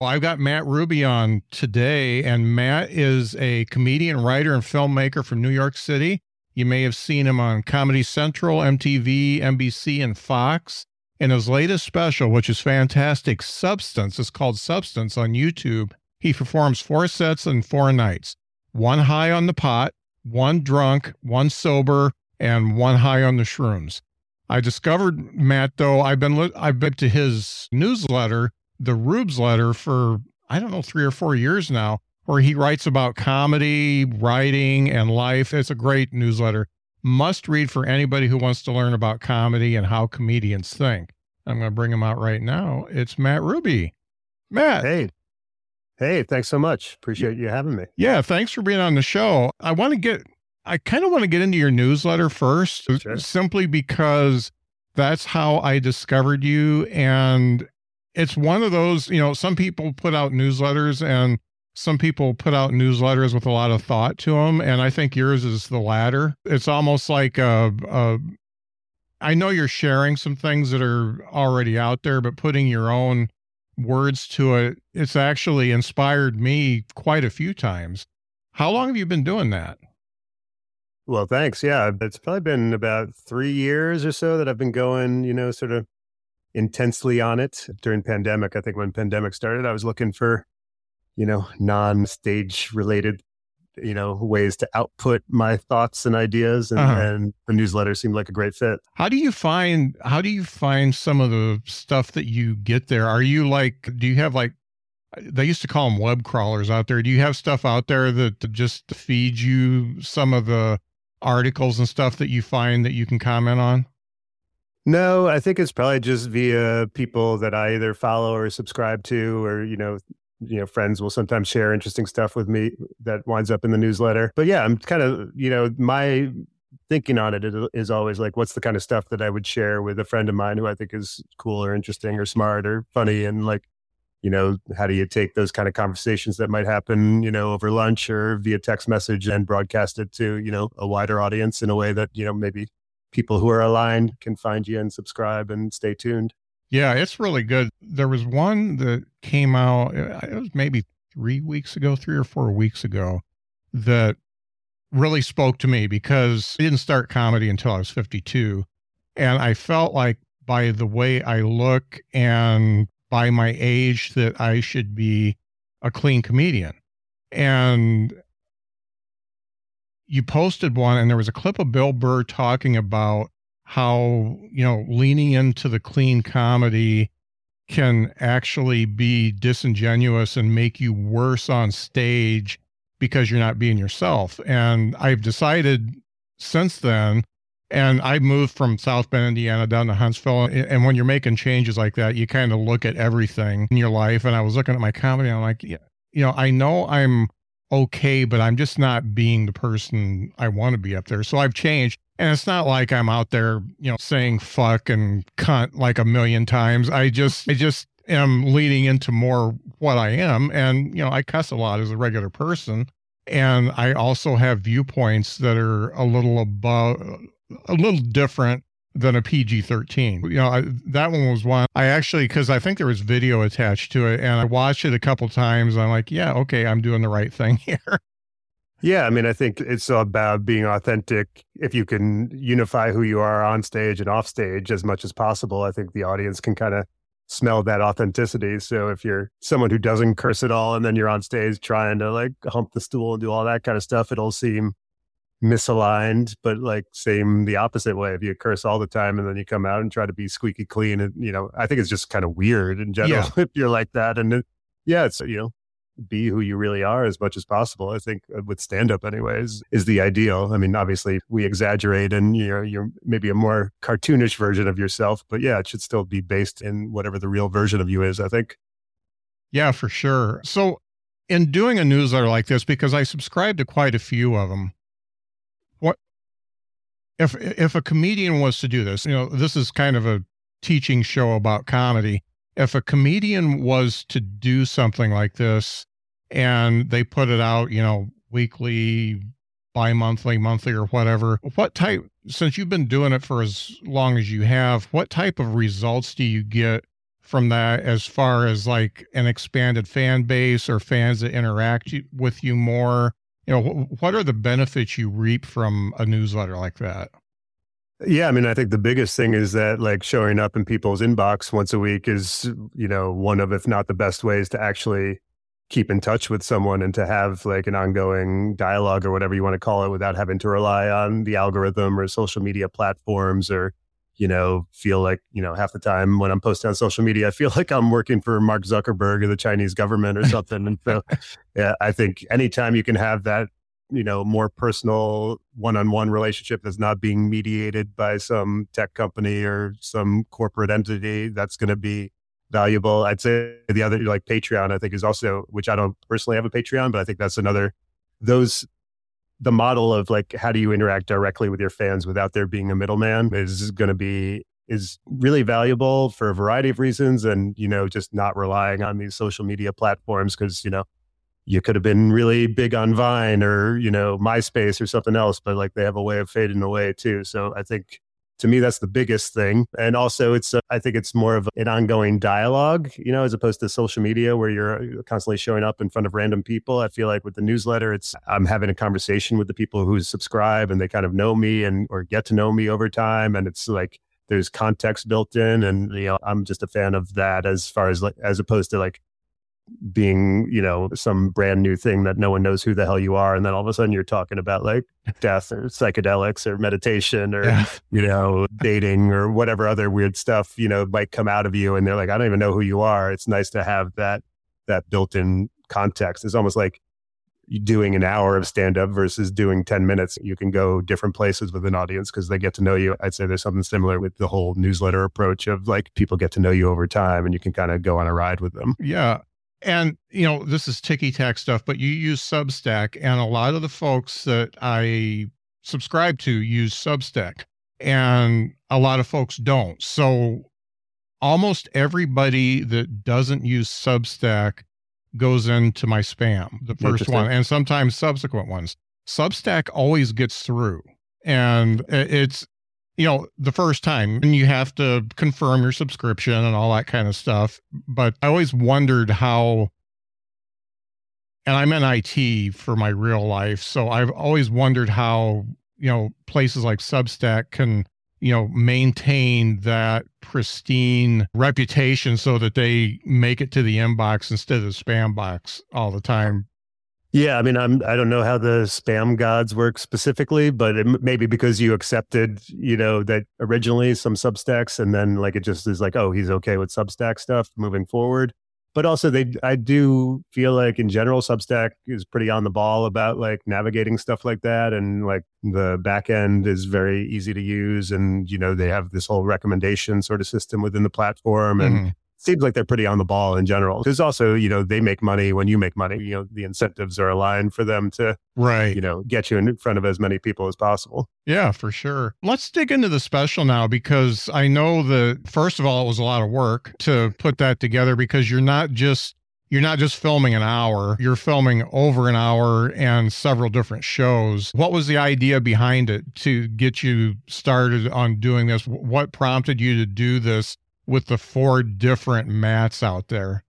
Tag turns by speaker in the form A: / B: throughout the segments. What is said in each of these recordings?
A: Well, I've got Matt Ruby on today, and Matt is a comedian, writer, and filmmaker from New York City. You may have seen him on Comedy Central, MTV, NBC, and Fox. In his latest special, which is fantastic, Substance, is called Substance on YouTube. He performs four sets in four nights one high on the pot, one drunk, one sober, and one high on the shrooms. I discovered Matt though. I've been I've been to his newsletter, the Rubesletter, for I don't know three or four years now, where he writes about comedy, writing, and life. It's a great newsletter. Must read for anybody who wants to learn about comedy and how comedians think. I'm going to bring him out right now. It's Matt Ruby. Matt.
B: Hey. Hey, thanks so much. Appreciate you having me.
A: Yeah, thanks for being on the show. I want to get I kind of want to get into your newsletter first
B: Sure.
A: simply because that's how I discovered you and it's one of those, you know, some people put out newsletters and some people put out newsletters with a lot of thought to them and I think yours is the latter. It's almost like a, a I know you're sharing some things that are already out there but putting your own words to it it's actually inspired me quite a few times. How long have you been doing that?
B: Well, thanks. Yeah, it's probably been about three years or so that I've been going, you know, sort of intensely on it during pandemic. I think when pandemic started, I was looking for, you know, non-stage related, you know, ways to output my thoughts and ideas, and,
A: Uh-huh.
B: and the newsletter seemed like a great fit.
A: How do you find how do you find some of the stuff that you get there? Are you like do you have like they used to call them web crawlers out there. Do you have stuff out there that just feeds you some of the articles and stuff that you find that you can comment on?
B: No, I think it's probably just via people that I either follow or subscribe to, or you know, you know, friends will sometimes share interesting stuff with me that winds up in the newsletter. But yeah, I'm kind of, you know, my thinking on it is, always like, what's the kind of stuff that I would share with a friend of mine who I think is cool or interesting or smart or funny, and like, you know, how do you take those kind of conversations that might happen, you know, over lunch or via text message and broadcast it to, you know, a wider audience in a way that you know maybe people who are aligned can find you and subscribe and stay tuned.
A: Yeah, it's really good. There was one that came out, uh, it was maybe three weeks ago, three or four weeks ago, that really spoke to me because I didn't start comedy until I was 52. And I felt like by the way I look and by my age that I should be a clean comedian. And you posted one, and there was a clip of Bill Burr talking about how you know leaning into the clean comedy can actually be disingenuous and make you worse on stage because you're not being yourself. And i've decided since then and i moved from south bend indiana down to huntsville and when you're making changes like that you kind of look at everything in your life. And i was looking at my comedy and i'm like yeah, you know i know i'm okay but i'm just not being the person i want to be up there so i've changed and it's not like I'm out there, you know, saying fuck and cunt like a million times. I just, I just am leading into more what I am. And, you know, I cuss a lot as a regular person. And I also have viewpoints that are a little above, a little different than a PG 13. You know, I, that one was one I actually, because I think there was video attached to it and I watched it a couple times. I'm like, yeah, okay, I'm doing the right thing here.
B: Yeah, I mean, I think it's about being authentic. If you can unify who you are on stage and off stage as much as possible, I think the audience can kind of smell that authenticity. So if you're someone who doesn't curse at all and then you're on stage trying to like hump the stool and do all that kind of stuff, it'll seem misaligned, but like same the opposite way. If you curse all the time and then you come out and try to be squeaky clean, and you know, I think it's just kind of weird in general yeah. if you're like that. And it, yeah, it's you know, be who you really are as much as possible. I think uh, with stand up, anyways, is the ideal. I mean, obviously we exaggerate and you know, you're maybe a more cartoonish version of yourself, but yeah, it should still be based in whatever the real version of you is, I think.
A: Yeah, for sure. So, in doing a newsletter like this, because I subscribe to quite a few of them, if if a comedian was to do this? You know, this is kind of a teaching show about comedy if a comedian was to do something like this and they put it out, you know, weekly, bi monthly, monthly, or whatever, what type, since you've been doing it for as long as you have, what type of results do you get from that as far as like an expanded fan base or fans that interact with you more? You know, what are the benefits you reap from a newsletter like that?
B: Yeah, I mean, I think the biggest thing is that like showing up in people's inbox once a week is, you know, one of, if not the best ways to actually keep in touch with someone and to have like an ongoing dialogue or whatever you want to call it without having to rely on the algorithm or social media platforms or, you know, feel like, you know, half the time when I'm posting on social media, I feel like I'm working for Mark Zuckerberg or the Chinese government or something. and so, yeah, I think anytime you can have that you know more personal one-on-one relationship that's not being mediated by some tech company or some corporate entity that's going to be valuable i'd say the other like patreon i think is also which i don't personally have a patreon but i think that's another those the model of like how do you interact directly with your fans without there being a middleman is going to be is really valuable for a variety of reasons and you know just not relying on these social media platforms because you know you could have been really big on Vine or, you know, MySpace or something else, but like they have a way of fading away too. So I think to me, that's the biggest thing. And also, it's, uh, I think it's more of an ongoing dialogue, you know, as opposed to social media where you're constantly showing up in front of random people. I feel like with the newsletter, it's, I'm having a conversation with the people who subscribe and they kind of know me and, or get to know me over time. And it's like, there's context built in and you know i'm just a fan of that as far as like as opposed to like being, you know, some brand new thing that no one knows who the hell you are. And then all of a sudden you're talking about like death or psychedelics or meditation or, yeah. you know, dating or whatever other weird stuff, you know, might come out of you. And they're like, I don't even know who you are. It's nice to have that, that built in context. It's almost like doing an hour of stand up versus doing 10 minutes. You can go different places with an audience because they get to know you. I'd say there's something similar with the whole newsletter approach of like people get to know you over time and you can kind of go on a ride with them.
A: Yeah and you know this is ticky tack stuff but you use substack and a lot of the folks that i subscribe to use substack and a lot of folks don't. So almost everybody that doesn't use substack goes into my spam the first one and sometimes subsequent ones. Substack always gets through and it's you know, the first time and you have to confirm your subscription and all that kind of stuff. But I always wondered how, and I'm in IT for my real life. So I've always wondered how, you know, places like Substack can, you know, maintain that pristine reputation so that they make it to the inbox instead of the spam box all the time
B: yeah, I mean, I'm I don't know how the spam gods work specifically, but it, maybe because you accepted, you know, that originally some Substacks, and then like it just is like, oh, he's okay with Substack stuff moving forward. But also, they I do feel like in general, Substack is pretty on the ball about like navigating stuff like that, and like the back end is very easy to use, and you know they have this whole recommendation sort of system within the platform, and mm-hmm seems like they're pretty on the ball in general. Because also, you know, they make money when you make money. You know, the incentives are aligned for them to,
A: right,
B: you know, get you in front of as many people as possible.
A: Yeah, for sure. Let's dig into the special now because I know that first of all, it was a lot of work to put that together because you're not just you're not just filming an hour, you're filming over an hour and several different shows. What was the idea behind it to get you started on doing this? What prompted you to do this with the four different Matts out there?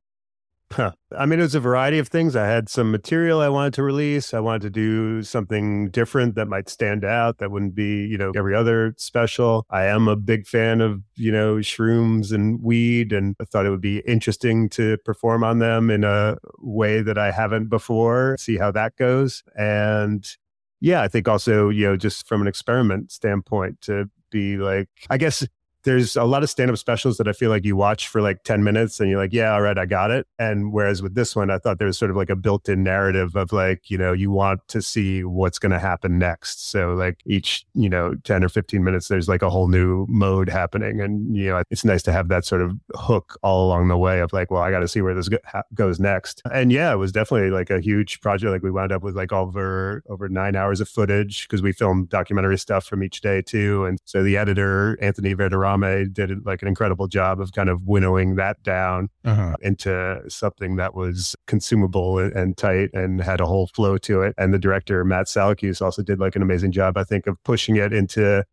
B: Huh. I mean, it was a variety of things. I had some material I wanted to release. I wanted to do something different that might stand out, that wouldn't be, you know, every other special. I am a big fan of, you know, shrooms and weed, and I thought it would be interesting to perform on them in a way that I haven't before, see how that goes. And yeah, I think also, you know, just from an experiment standpoint to be like, I guess there's a lot of stand-up specials that I feel like you watch for like 10 minutes and you're like, yeah, all right, I got it. And whereas with this one, I thought there was sort of like a built-in narrative of like, you know, you want to see what's going to happen next. So like each, you know, 10 or 15 minutes, there's like a whole new mode happening. And, you know, it's nice to have that sort of hook all along the way of like, well, I got to see where this go- goes next. And yeah, it was definitely like a huge project. Like we wound up with like over, over nine hours of footage because we filmed documentary stuff from each day too. And so the editor, Anthony Verderame, did like an incredible job of kind of winnowing that down uh-huh. into something that was consumable and tight and had a whole flow to it. And the director, Matt Salakis, also did like an amazing job, I think, of pushing it into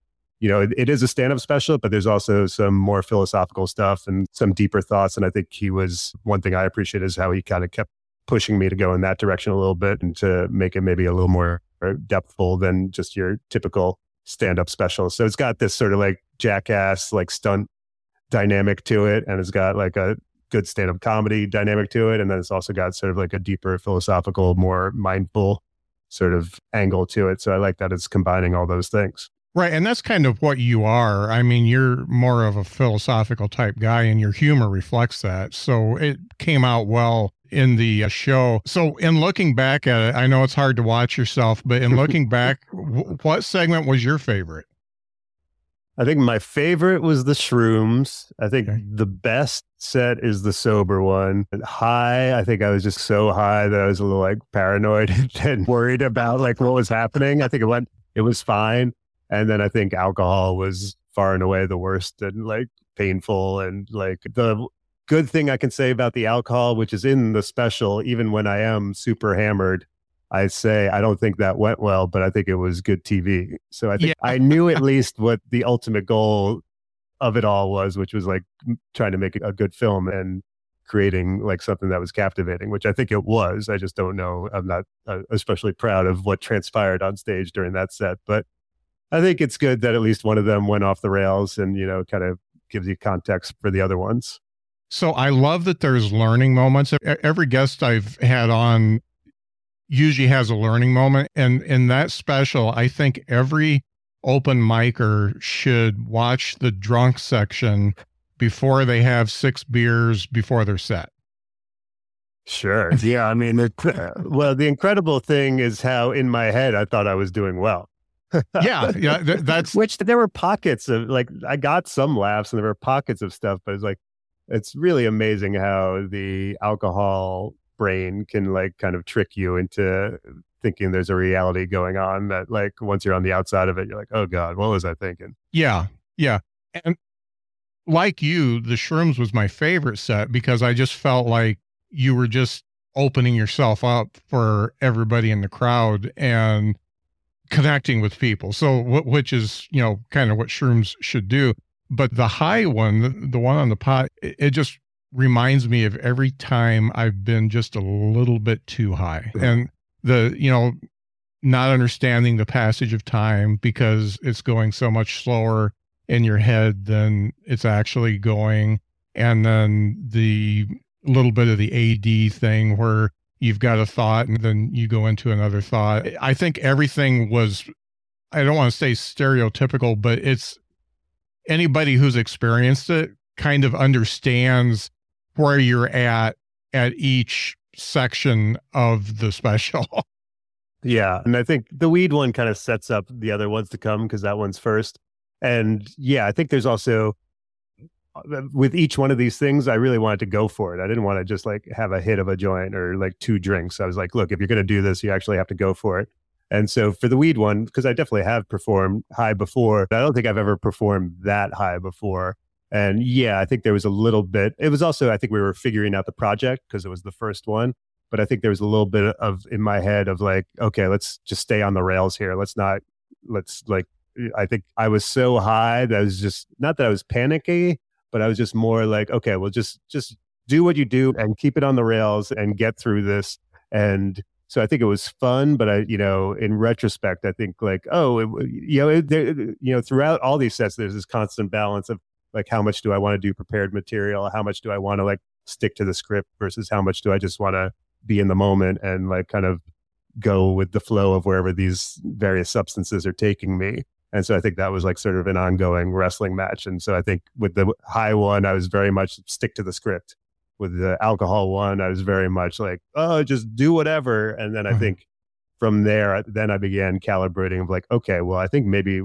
B: you know, it, it is a stand up special, but there's also some more philosophical stuff and some deeper thoughts. And I think he was one thing I appreciate is how he kind of kept pushing me to go in that direction a little bit and to make it maybe a little more depthful than just your typical stand up special. So it's got this sort of like jackass, like stunt dynamic to it. And it's got like a good stand up comedy dynamic to it. And then it's also got sort of like a deeper philosophical, more mindful sort of angle to it. So I like that it's combining all those things.
A: Right. And that's kind of what you are. I mean, you're more of a philosophical type guy, and your humor reflects that. So it came out well in the uh, show. So, in looking back at it, I know it's hard to watch yourself, but in looking back, w- what segment was your favorite?
B: I think my favorite was the shrooms. I think okay. the best set is the sober one. High, I think I was just so high that I was a little like paranoid and worried about like what was happening. I think it went, it was fine. And then I think alcohol was far and away the worst and like painful and like the good thing I can say about the alcohol, which is in the special, even when I am super hammered, I say I don't think that went well, but I think it was good TV. So I think yeah. I knew at least what the ultimate goal of it all was, which was like trying to make a good film and creating like something that was captivating, which I think it was. I just don't know. I'm not uh, especially proud of what transpired on stage during that set, but I think it's good that at least one of them went off the rails and, you know, kind of gives you context for the other ones.
A: So I love that there's learning moments. Every guest I've had on usually has a learning moment. And in that special, I think every open micer should watch the drunk section before they have six beers before they're set.
B: Sure. Yeah. I mean, it, uh, well, the incredible thing is how in my head I thought I was doing well.
A: yeah. Yeah. Th- that's
B: which there were pockets of like, I got some laughs and there were pockets of stuff, but it's like, it's really amazing how the alcohol brain can like kind of trick you into thinking there's a reality going on that like once you're on the outside of it you're like oh god what was i thinking?
A: Yeah yeah and like you the shrooms was my favorite set because i just felt like you were just opening yourself up for everybody in the crowd and connecting with people. So which is you know kind of what shrooms should do. But the high one, the, one on the pot, it, just reminds me of every time I've been just a little bit too high. And the, you know, not understanding the passage of time because it's going so much slower in your head than it's actually going. And then the little bit of the AD thing where you've got a thought and then you go into another thought. I think everything was, I don't want to say stereotypical, but it's anybody who's experienced it kind of understands where you're at at each section of the special.
B: yeah. And I think the weed one kind of sets up the other ones to come because that one's first. And yeah, I think there's also uh, with each one of these things, I really wanted to go for it. I didn't want to just like have a hit of a joint or like two drinks. I was like, look, if you're going to do this, you actually have to go for it. And so for the weed one, because I definitely have performed high before, I don't think I've ever performed that high before. And yeah, I think there was a little bit. It was also, I think we were figuring out the project because it was the first one. But I think there was a little bit of in my head of like, okay, let's just stay on the rails here. Let's not, let's like, eh, I think I was so high that I was just, not that I was panicky, but I was just more like, okay, well, just, just do what you do and keep it on the rails and get through this. And so I think it was fun, but I, you know, in retrospect, I think like, oh, it, you know, it, there, you know, throughout all these sets, there's this constant balance of like, how much do I want to do prepared material? How much do I want to like stick to the script versus how much do I just want to be in the moment and like kind of go with the flow of wherever these various substances are taking me. And so I think that was like sort of an ongoing wrestling match. And so I think with the high one, I was very much stick to the script. With the alcohol one, I was very much like, oh, just do whatever. And then I mm-hmm. think from there, then I began calibrating of like, okay, well, I think maybe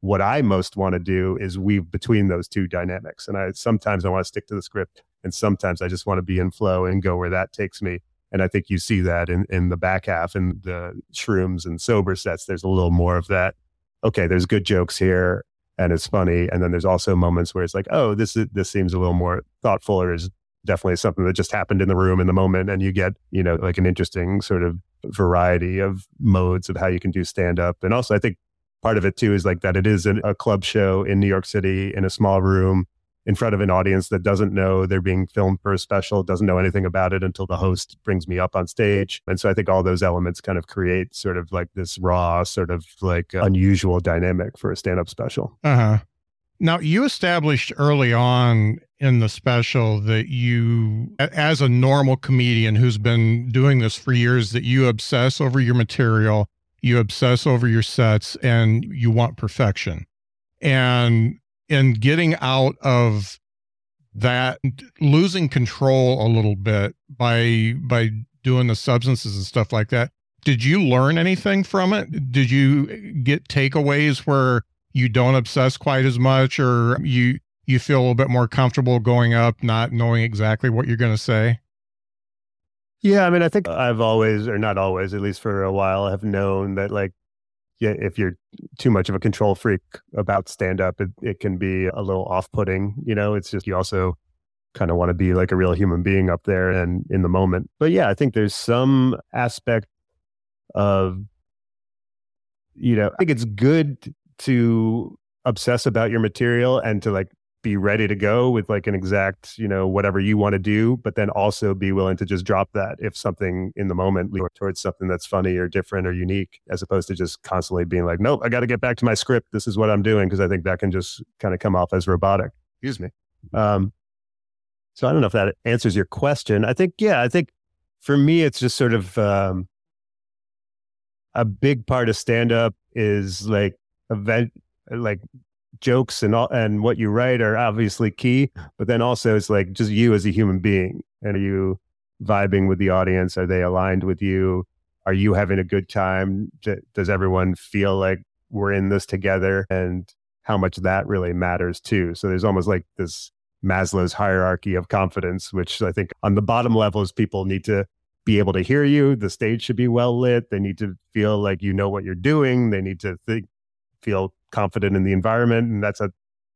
B: what I most want to do is weave between those two dynamics. And I sometimes I want to stick to the script, and sometimes I just want to be in flow and go where that takes me. And I think you see that in, in the back half and the shrooms and sober sets. There's a little more of that okay, there's good jokes here and it's funny. And then there's also moments where it's like, oh, this is, this seems a little more thoughtful or is definitely something that just happened in the room in the moment. And you get, you know, like an interesting sort of variety of modes of how you can do stand up. And also, I think part of it too is like that it is a club show in New York City in a small room in front of an audience that doesn't know they're being filmed for a special, doesn't know anything about it until the host brings me up on stage. And so I think all those elements kind of create sort of like this raw, sort of like unusual dynamic for a stand up special.
A: Uh huh. Now, you established early on in the special that you, as a normal comedian who's been doing this for years, that you obsess over your material, you obsess over your sets, and you want perfection. And in getting out of that losing control a little bit by by doing the substances and stuff like that did you learn anything from it did you get takeaways where you don't obsess quite as much or you you feel a little bit more comfortable going up not knowing exactly what you're going to say
B: yeah i mean i think i've always or not always at least for a while have known that like yeah, if you're too much of a control freak about stand up, it, it can be a little off putting. You know, it's just you also kind of want to be like a real human being up there and in the moment. But yeah, I think there's some aspect of, you know, I think it's good to obsess about your material and to like be ready to go with like an exact, you know, whatever you want to do, but then also be willing to just drop that if something in the moment leads towards something that's funny or different or unique, as opposed to just constantly being like, nope, I got to get back to my script. This is what I'm doing. Cause I think that can just kind of come off as robotic. Excuse me. Um, so I don't know if that answers your question. I think, yeah, I think for me, it's just sort of um, a big part of stand up is like event, like jokes and all and what you write are obviously key, but then also it's like just you as a human being. And are you vibing with the audience? Are they aligned with you? Are you having a good time? Does everyone feel like we're in this together? And how much that really matters too. So there's almost like this Maslow's hierarchy of confidence, which I think on the bottom levels, people need to be able to hear you. The stage should be well lit. They need to feel like you know what you're doing. They need to think, feel confident in the environment and that's at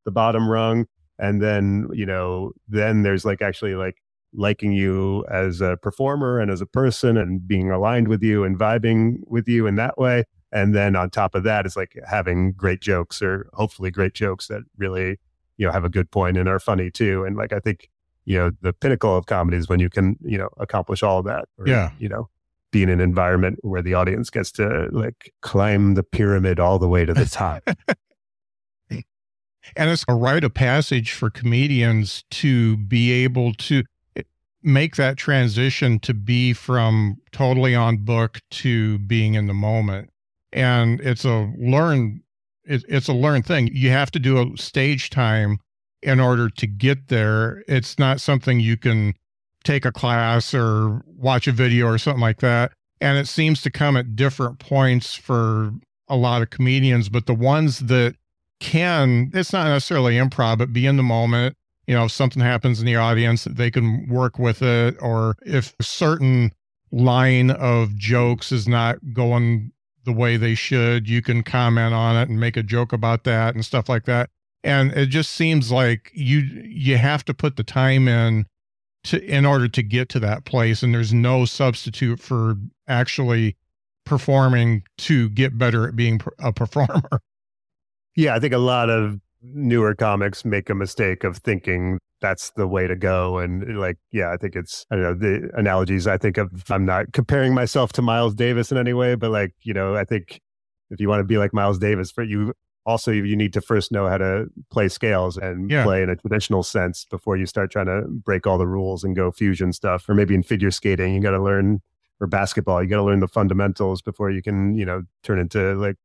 B: the bottom rung. And then you know then there's like actually like liking you as a performer and as a person and being aligned with you and vibing with you in that way. And then on top of that it's like having great jokes or hopefully great jokes that really you know have a good point and are funny too. And like i think you know the pinnacle of comedy is when you can you know accomplish all of that
A: or, yeah.
B: you know be in an environment where the audience gets to like climb the pyramid all the way to the top.
A: and it's a rite of passage for comedians to be able to eh, make that transition to be from totally on book to being in the moment. And it's a learn it, it's a learned thing. You have to do a stage time in order to get there. It's not something you can take a class or watch a video or something like that. And it seems to come at different points for a lot of comedians, but the ones that can, it's not necessarily improv, but be in the moment. You know, if something happens in the audience, they can work with it. Or if a certain line of jokes is not going the way they should, you can comment on it and make a joke about that and stuff like that. And it just seems like you you have to put the time in to in order to get to that place and there's no substitute for actually performing to get better at being a performer.
B: Yeah i think a lot of newer comics make a mistake of thinking that's the way to go and like yeah i think it's i don't know the analogies i think of i'm not comparing myself to miles davis in any way but like you know i think if you want to be like miles davis for you also you need to first know how to play scales and yeah. play in a traditional sense before you start trying to break all the rules and go fusion stuff or maybe in figure skating you got to learn or basketball. You got to learn the fundamentals before you can, you know, turn into like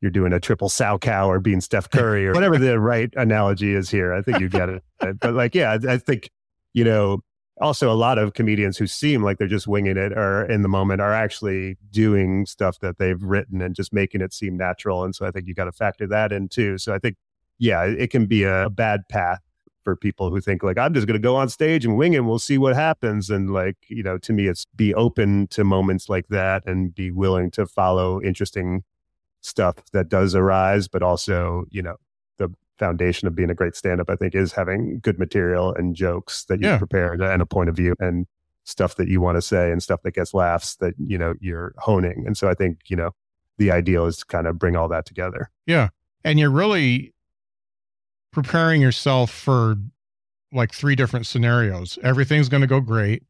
B: you're doing a triple Salchow or being Steph Curry or whatever the right analogy is here. I think you get it. But like, yeah, I think, you know, also a lot of comedians who seem like they're just winging it or in the moment are actually doing stuff that they've written and just making it seem natural. And so I think you got to factor that in too. So I think, yeah, it can be a bad path for people who think like I'm just going to go on stage and wing it. And we'll see what happens. And like you know, to me, it's be open to moments like that and be willing to follow interesting stuff that does arise, but also you know foundation of being a great stand-up. I think is having good material and jokes that you yeah. prepared and a point of view and stuff that you want to say and stuff that gets laughs that you know you're honing. And so I think you know the ideal is to kind of bring all that together.
A: Yeah. And you're really preparing yourself for like three different scenarios. Everything's going to go great,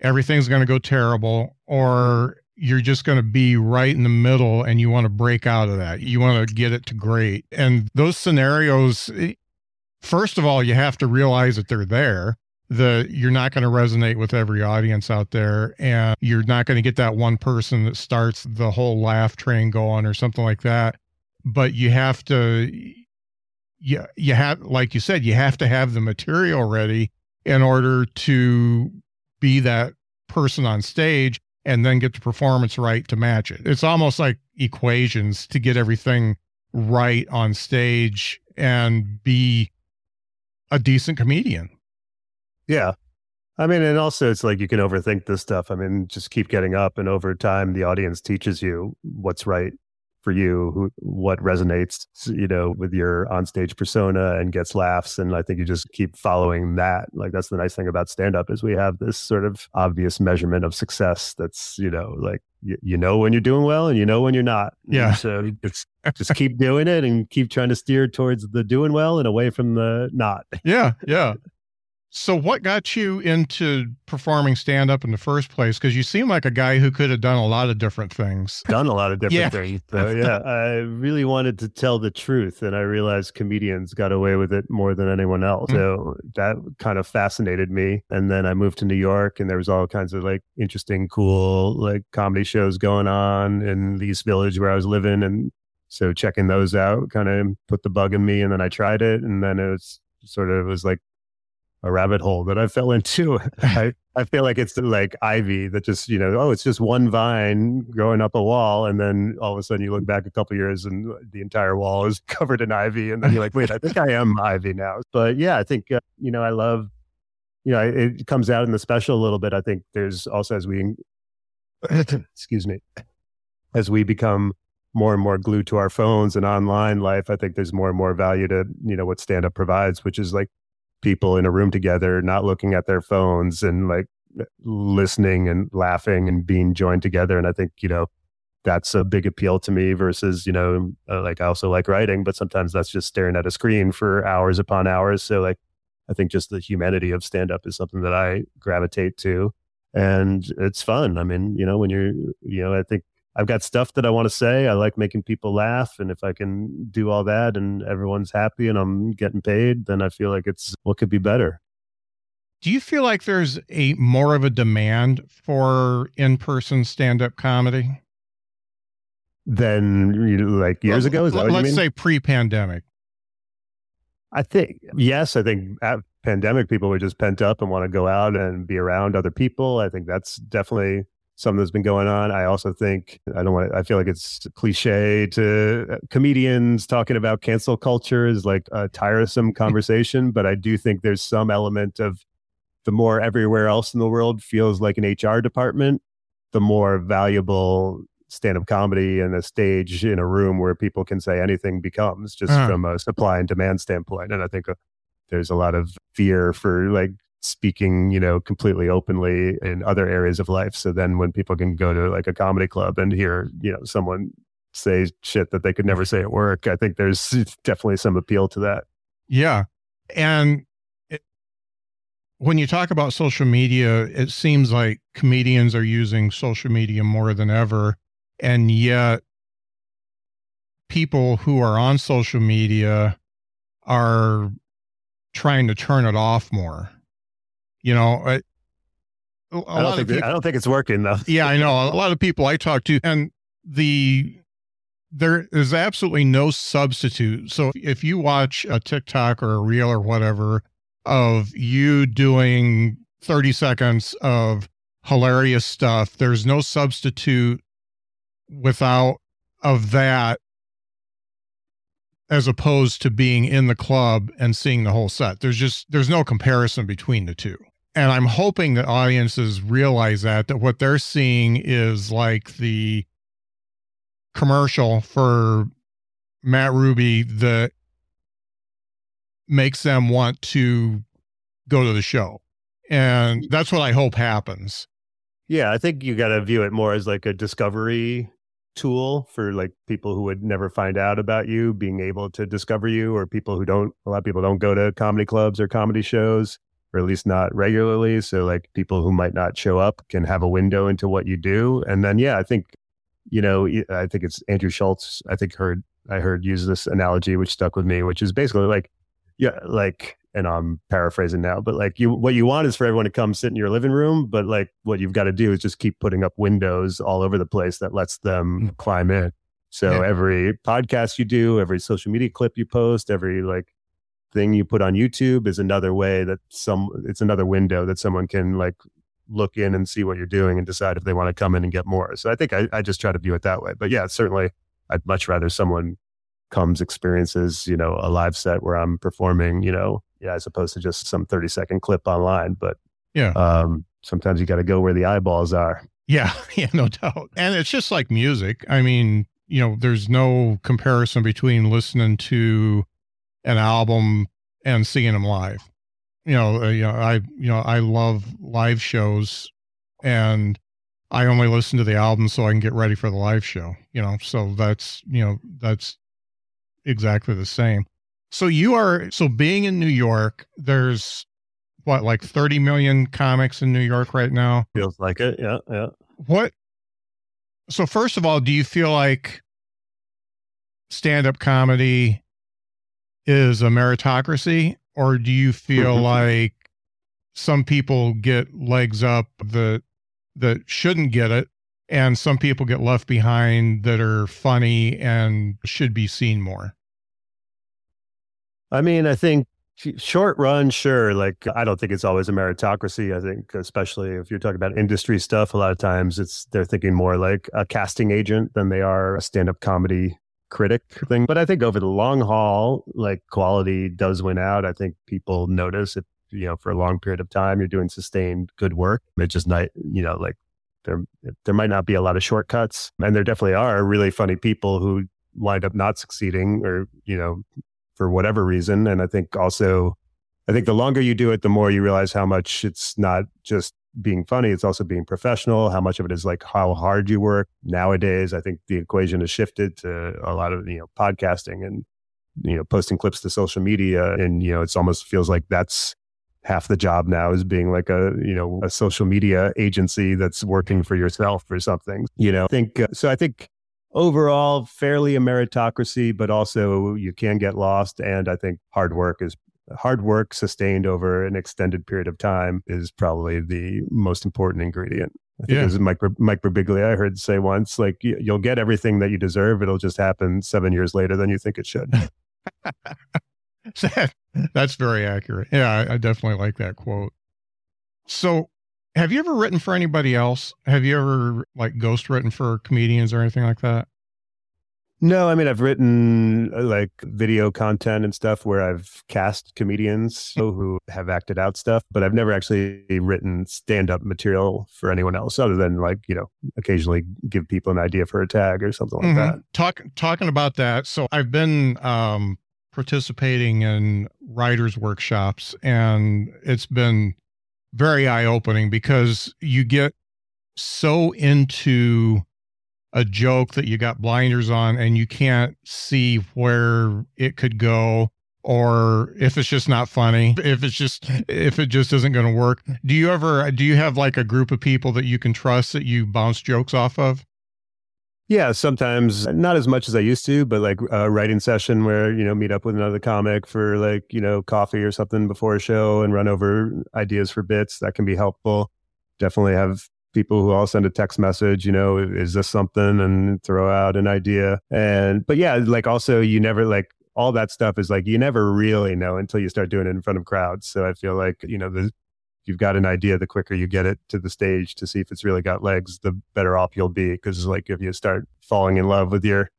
A: everything's going to go terrible, or you're just going to be right in the middle and you want to break out of that. You want to get it to great. And those scenarios, eh, first of all, you have to realize that they're there. The you're not going to resonate with every audience out there, and you're not going to get that one person that starts the whole laugh train going or something like that. But you have to you, you have, like you said, you have to have the material ready in order to be that person on stage and then get the performance right to match it. It's almost like equations to get everything right on stage and be a decent comedian.
B: Yeah. I mean, and also it's like you can overthink this stuff. I mean, just keep getting up, and over time, the audience teaches you what's right for you who, what resonates you know with your onstage persona and gets laughs and i think you just keep following that. Like that's the nice thing about stand up is we have this sort of obvious measurement of success that's you know like you, you know when you're doing well and you know when you're not.
A: Yeah.
B: and so just just keep doing it and keep trying to steer towards the doing well and away from the not.
A: Yeah yeah so, what got you into performing stand up in the first place? Because you seem like a guy who could have done a lot of different things.
B: Done a lot of different yeah. things. So, yeah, I really wanted to tell the truth. And I realized comedians got away with it more than anyone else. Mm-hmm. So, that kind of fascinated me. And then I moved to New York, and there was all kinds of like interesting, cool, like comedy shows going on in the East Village where I was living. And so, checking those out kind of put the bug in me. And then I tried it. And then it was sort of, it was like, a rabbit hole that I fell into. I, I feel like it's like ivy that just, you know, oh, it's just one vine growing up a wall. And then all of a sudden you look back a couple years and the entire wall is covered in ivy. And then you're like, wait, I think I am ivy now. But yeah, I think, uh, you know, I love, you know, it comes out in the special a little bit. I think there's also as we, excuse me, as we become more and more glued to our phones and online life, I think there's more and more value to, you know, what stand up provides, which is like people in a room together, not looking at their phones and like listening and laughing and being joined together. And I think, you know, that's a big appeal to me versus, you know, uh, like I also like writing, but sometimes that's just staring at a screen for hours upon hours. So, like, I think just the humanity of stand up is something that I gravitate to. And it's fun. I mean, you know, when you're, you know, I think I've got stuff that I want to say. I like making people laugh. And if I can do all that and everyone's happy and I'm getting paid, then I feel like it's what could be better.
A: Do you feel like there's a more of a demand for in person stand up comedy?
B: Than like years ago? Is that
A: let's say pre pandemic.
B: I think, yes, I think at pandemic, people were just pent up and want to go out and be around other people. I think that's definitely something that's been going on. I also think I don't want. I feel like it's cliche to uh, comedians talking about cancel culture is like a tiresome conversation, but I do think there's some element of the more everywhere else in the world feels like an HR department, the more valuable stand-up comedy and a stage in a room where people can say anything becomes just uh-huh. from a supply and demand standpoint. And I think uh, there's a lot of fear for like speaking, you know, completely openly in other areas of life. So then when people can go to like a comedy club and hear, you know, someone say shit that they could never say at work, I think there's definitely some appeal to that.
A: Yeah. And it, when you talk about social media, it seems like comedians are using social media more than ever. And yet, people who are on social media are trying to turn it off more you know, a
B: I don't
A: lot of
B: think that-
A: people,
B: I don't think it's working though.
A: yeah, I know a lot of people I talk to, and the there is absolutely no substitute. So if you watch a TikTok or a reel or whatever of you doing 30 seconds of hilarious stuff, there's no substitute without of that as opposed to being in the club and seeing the whole set. There's just there's no comparison between the two. And I'm hoping that audiences realize that that what they're seeing is like the commercial for Matt Ruby that makes them want to go to the show. And that's what I hope happens.
B: Yeah, I think you got to view it more as like a discovery tool for like people who would never find out about you being able to discover you or people who don't a lot of people don't go to comedy clubs or comedy shows or at least not regularly so like people who might not show up can have a window into what you do and then yeah i think you know i think it's andrew schulz i think heard i heard use this analogy which stuck with me which is basically like yeah like and I'm paraphrasing now, but like you, what you want is for everyone to come sit in your living room, but like what you've got to do is just keep putting up windows all over the place that lets them mm. climb in. So
A: Yeah.
B: every podcast you do, every social media clip you post, every like thing you put on YouTube is another way that some, it's another window that someone can like look in and see what you're doing and decide if they want to come in and get more. So I think I, I just try to view it that way. But yeah, certainly I'd much rather someone comes experiences, you know, a live set where I'm performing, you know, yeah, as opposed to just some 30 second clip online. But
A: Yeah.
B: um, sometimes you got to go where the eyeballs are.
A: Yeah, yeah, no doubt. And it's just like music. I mean, you know, there's no comparison between listening to an album and seeing them live. You know, uh, you know, I you know, I love live shows and I only listen to the album so I can get ready for the live show, you know. So that's, you know, that's exactly the same. So you are so being in New York, there's what like 30 million comics in New York right now
B: Feels like it. Yeah. Yeah.
A: what so first of all do you feel like stand-up comedy is a meritocracy or do you feel like some people get legs up that that shouldn't get it and some people get left behind that are funny and should be seen more
B: I mean, I think short run, sure. Like, I don't think it's always a meritocracy. I think, especially if you're talking about industry stuff, a lot of times it's they're thinking more like a casting agent than they are a stand up comedy critic thing. But I think over the long haul, like quality does win out. I think people notice if, you know, for a long period of time, you're doing sustained good work. It just not, you know, like there, there might not be a lot of shortcuts. And there definitely are really funny people who wind up not succeeding or, you know, for whatever reason. And I think also, I think the longer you do it, the more you realize how much it's not just being funny, it's also being professional, how much of it is like how hard you work. Nowadays, I think the equation has shifted to a lot of, you know, podcasting and, you know, posting clips to social media. And, you know, it's almost feels like that's half the job now is being like a, you know, a social media agency that's working for yourself or something, you know, I think, uh, so I think overall fairly a meritocracy, but also you can get lost. And I think hard work is hard work sustained over an extended period of time is probably the most important ingredient. I think
A: Yeah.
B: was Mike, Mike Birbiglia I heard say once, like you- you'll get everything that you deserve. It'll just happen seven years later than you think it should.
A: That- That's very accurate. Yeah, I, I definitely like that quote. So, have you ever written for anybody else? Have you ever like ghost written for comedians or anything like that?
B: No, I mean I've written uh, like video content and stuff where I've cast comedians who have acted out stuff, but I've never actually written stand-up material for anyone else other than like, you know, occasionally give people an idea for a tag or something like
A: Mhm.
B: that.
A: Talk talking about that. So I've been um, participating in writers workshops, and it's been very eye opening because you get so into a joke that you got blinders on, and you can't see where it could go. Or if it's just not funny, if it's just if it just isn't going to work. Do you ever do you have like a group of people that you can trust that you bounce jokes off of?
B: Yeah, sometimes not as much as I used to, but like a writing session where, you know, meet up with another comic for like, you know, coffee or something before a show and run over ideas for bits. That can be helpful. definitely have people who all send a text message, you know, is this something and throw out an idea. And, but yeah, like also you never like, all that stuff is like you never really know until you start doing it in front of crowds. So I feel like, you know, the, you've got an idea, the quicker you get it to the stage to see if it's really got legs, the better off you'll be. Cause like if you start falling in love with your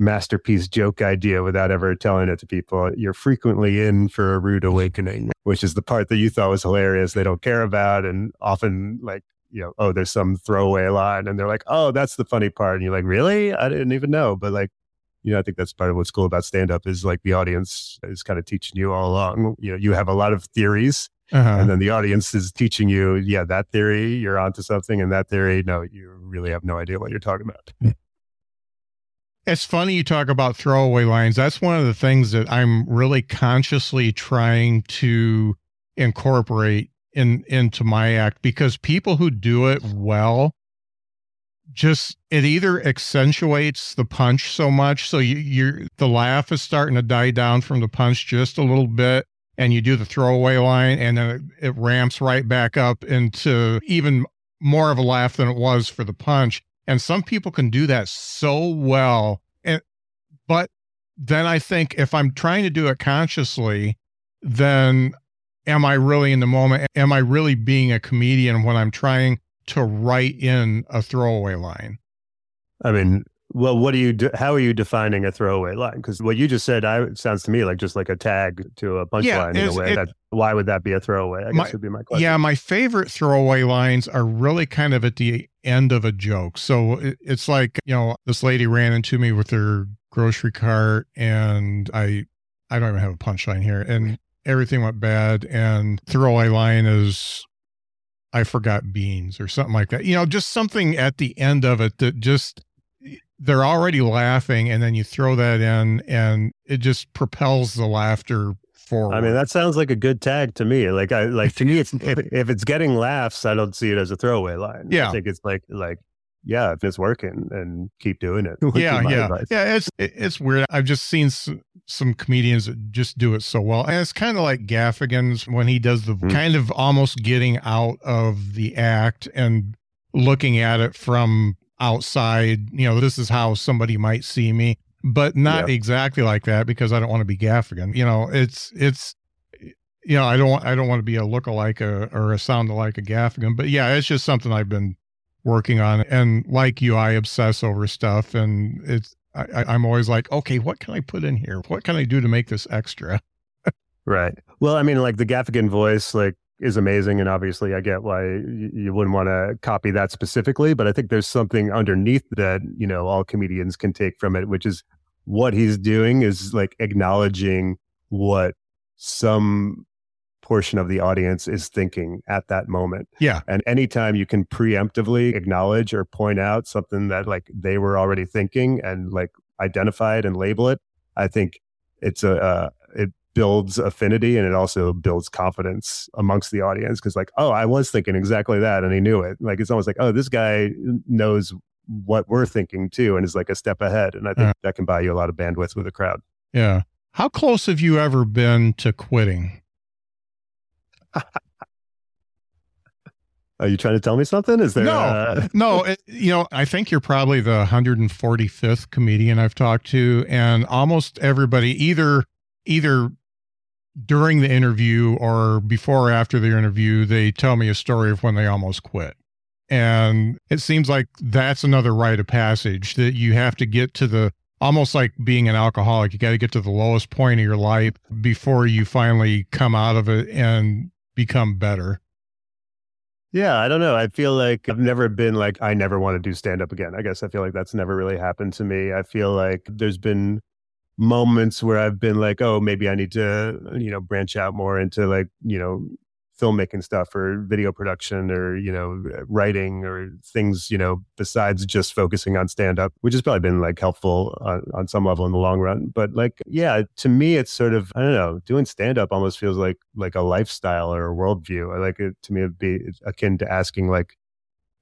B: masterpiece joke idea without ever telling it to people, you're frequently in for a rude awakening, which is the part that you thought was hilarious. They don't care about. And often like you know, oh, there's some throwaway line, and they're like, oh, that's the funny part, and you're like, really? I didn't even know, but like, you know, I think that's part of what's cool about stand up is like the audience is kind of teaching you all along. You know, you have a lot of theories, uh-huh. and then the audience is teaching you, yeah, that theory, you're onto something, and that theory, no, you really have no idea what you're talking about.
A: It's funny you talk about throwaway lines. That's one of the things that I'm really consciously trying to incorporate in into my act because people who do it well just it either accentuates the punch so much so you, you're the laugh is starting to die down from the punch just a little bit and you do the throwaway line and then it, it ramps right back up into even more of a laugh than it was for the punch. And some people can do that so well and but then i think if i'm trying to do it consciously then am I really in the moment? Am I really being a comedian when I'm trying to write in a throwaway line?
B: I mean, well, what do you do? How are you defining a throwaway line? Because what you just said I, sounds to me like just like a tag to a punchline yeah, in a way. It, that why would that be a throwaway? I my, guess would be my question.
A: Yeah, my favorite throwaway lines are really kind of at the end of a joke. So it, it's like you know, this lady ran into me with her grocery cart, and I, I don't even have a punchline here, and everything went bad and throwaway line is I forgot beans or something like that. You know, just something at the end of it that just they're already laughing and then you throw that in and it just propels the laughter forward.
B: I mean, that sounds like a good tag to me. Like I like to me it's if, if it's getting laughs, I don't see it as a throwaway line.
A: Yeah.
B: I think it's like like yeah, if it's working and keep doing it.
A: Yeah, yeah, advice. yeah. It's it's weird. I've just seen some, comedians that just do it so well, and it's kind of like Gaffigan's when he does the mm-hmm. kind of almost getting out of the act and looking at it from outside. You know, this is how somebody might see me, but not yeah. exactly like that because I don't want to be Gaffigan. You know, it's it's you know, I don't I don't want to be a look-alike a, or a sound like a Gaffigan, but yeah, it's just something I've been working on. And like you, I obsess over stuff, and it's I, I'm always like, okay, what can I put in here? What can I do to make this extra?
B: right. Well, I mean, like the Gaffigan voice, like is amazing, and obviously, I get why you wouldn't want to copy that specifically. But I think there's something underneath that you know all comedians can take from it, which is what he's doing is like acknowledging what some portion of the audience is thinking at that moment.
A: Yeah.
B: And anytime you can preemptively acknowledge or point out something that like they were already thinking and like identify it and label it, I think it's a uh, it builds affinity and it also builds confidence amongst the audience because like oh I was thinking exactly that and he knew it. Like it's almost like oh this guy knows what we're thinking too and is like a step ahead and I think yeah. that can buy you a lot of bandwidth with a crowd.
A: Yeah. How close have you ever been to quitting?
B: Are you trying to tell me something? Is there
A: no, no? It, you know, I think you're probably the 145th comedian I've talked to, and almost everybody either either during the interview or before or after the interview, they tell me a story of when they almost quit. And it seems like that's another rite of passage that you have to get to the almost like being an alcoholic. You got to get to the lowest point of your life before you finally come out of it and become better?
B: Yeah, I don't know. I feel like I've never been like, I never want to do stand up again. I guess I feel like that's never really happened to me. I feel like there's been moments where I've been like, oh, maybe I need to, you know, branch out more into like, you know, filmmaking stuff or video production or you know writing or things you know besides just focusing on stand up which has probably been like helpful on, on some level in the long run. But like yeah to me it's sort of i don't know doing stand up almost feels like like a lifestyle or a worldview. I like it to me it'd be akin to asking like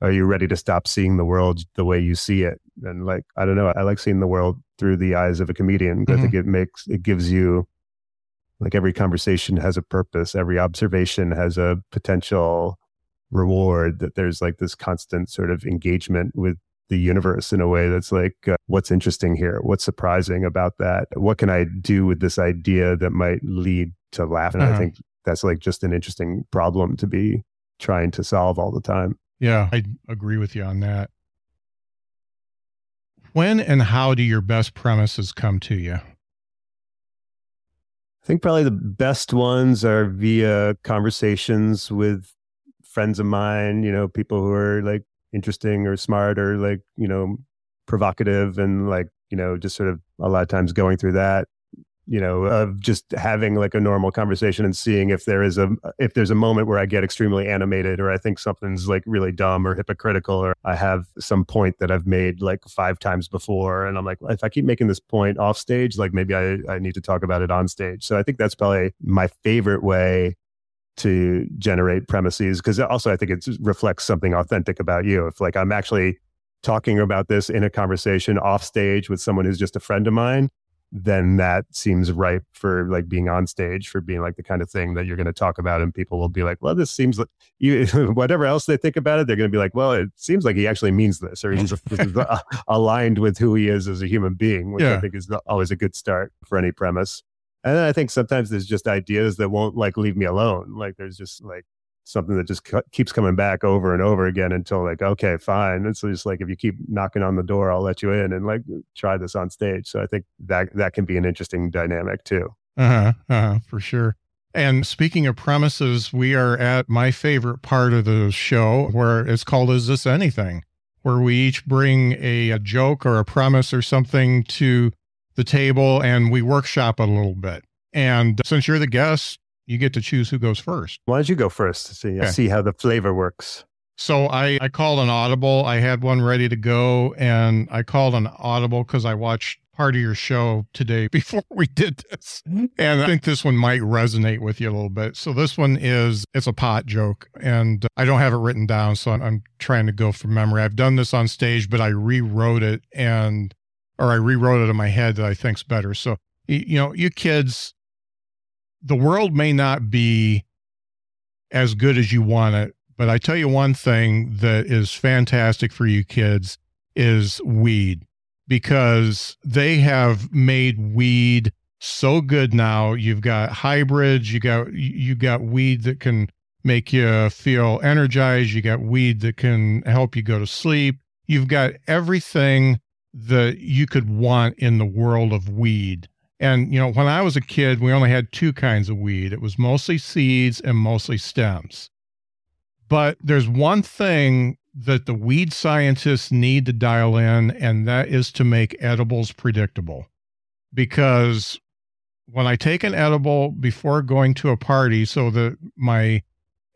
B: are you ready to stop seeing the world the way you see it? And like i don't know i like seeing the world through the eyes of a comedian mm-hmm. i think it makes it gives you like every conversation has a purpose. Every observation has a potential reward that there's like this constant sort of engagement with the universe in a way that's like uh, what's interesting here? What's surprising about that? What can i do with this idea that might lead to laugh? And uh-huh. i think that's like just an interesting problem to be trying to solve all the time.
A: Yeah i agree with you on that. When and how do your best premises come to you
B: think probably the best ones are via conversations with friends of mine, you know, people who are like interesting or smart or like, you know, provocative and like, you know, just sort of a lot of times going through that you know of just having like a normal conversation and seeing if there is a if there's a moment where i get extremely animated or i think something's like really dumb or hypocritical or i have some point that i've made like five times before and i'm like if i keep making this point off stage like maybe i, I need to talk about it on stage. So i think that's probably my favorite way to generate premises because also i think it reflects something authentic about you. If like i'm actually talking about this in a conversation off stage with someone who's just a friend of mine then that seems ripe for like being on stage for being like the kind of thing that you're going to talk about and people will be like well this seems like you, whatever else they think about it they're going to be like well it seems like he actually means this or he's uh, aligned with who he is as a human being which yeah. i think is always a good start for any premise and then i think sometimes there's just ideas that won't like leave me alone like there's just like something that just keeps coming back over and over again until like okay fine. It's just like if you keep knocking on the door i'll let you in and like try this on stage. So i think that that can be an interesting dynamic too.
A: Uh-huh, uh-huh for sure. And speaking of premises we are at my favorite part of the show where it's called is this anything? Where we each bring a, a joke or a premise or something to the table and we workshop a little bit. And since you're the guest you get to choose who goes first.
B: Why don't you go first to see, uh, okay. see how the flavor works?
A: So I, I called an audible. I had one ready to go, and I called an audible because I watched part of your show today before we did this. And I think this one might resonate with you a little bit. So this one is it's a pot joke, and I don't have it written down, so I'm, I'm trying to go from memory. I've done this on stage, but I rewrote it and or I rewrote it in my head that I think's better. So you know, you kids the world may not be as good as you want it, but I tell you one thing that is fantastic for you kids is weed because they have made weed so good now. You've got hybrids, you got you got weed that can make you feel energized, you got weed that can help you go to sleep. You've got everything that you could want in the world of weed. And, you know, when I was a kid, we only had two kinds of weed it was mostly seeds and mostly stems. But there's one thing that the weed scientists need to dial in, and that is to make edibles predictable. Because when I take an edible before going to a party so that my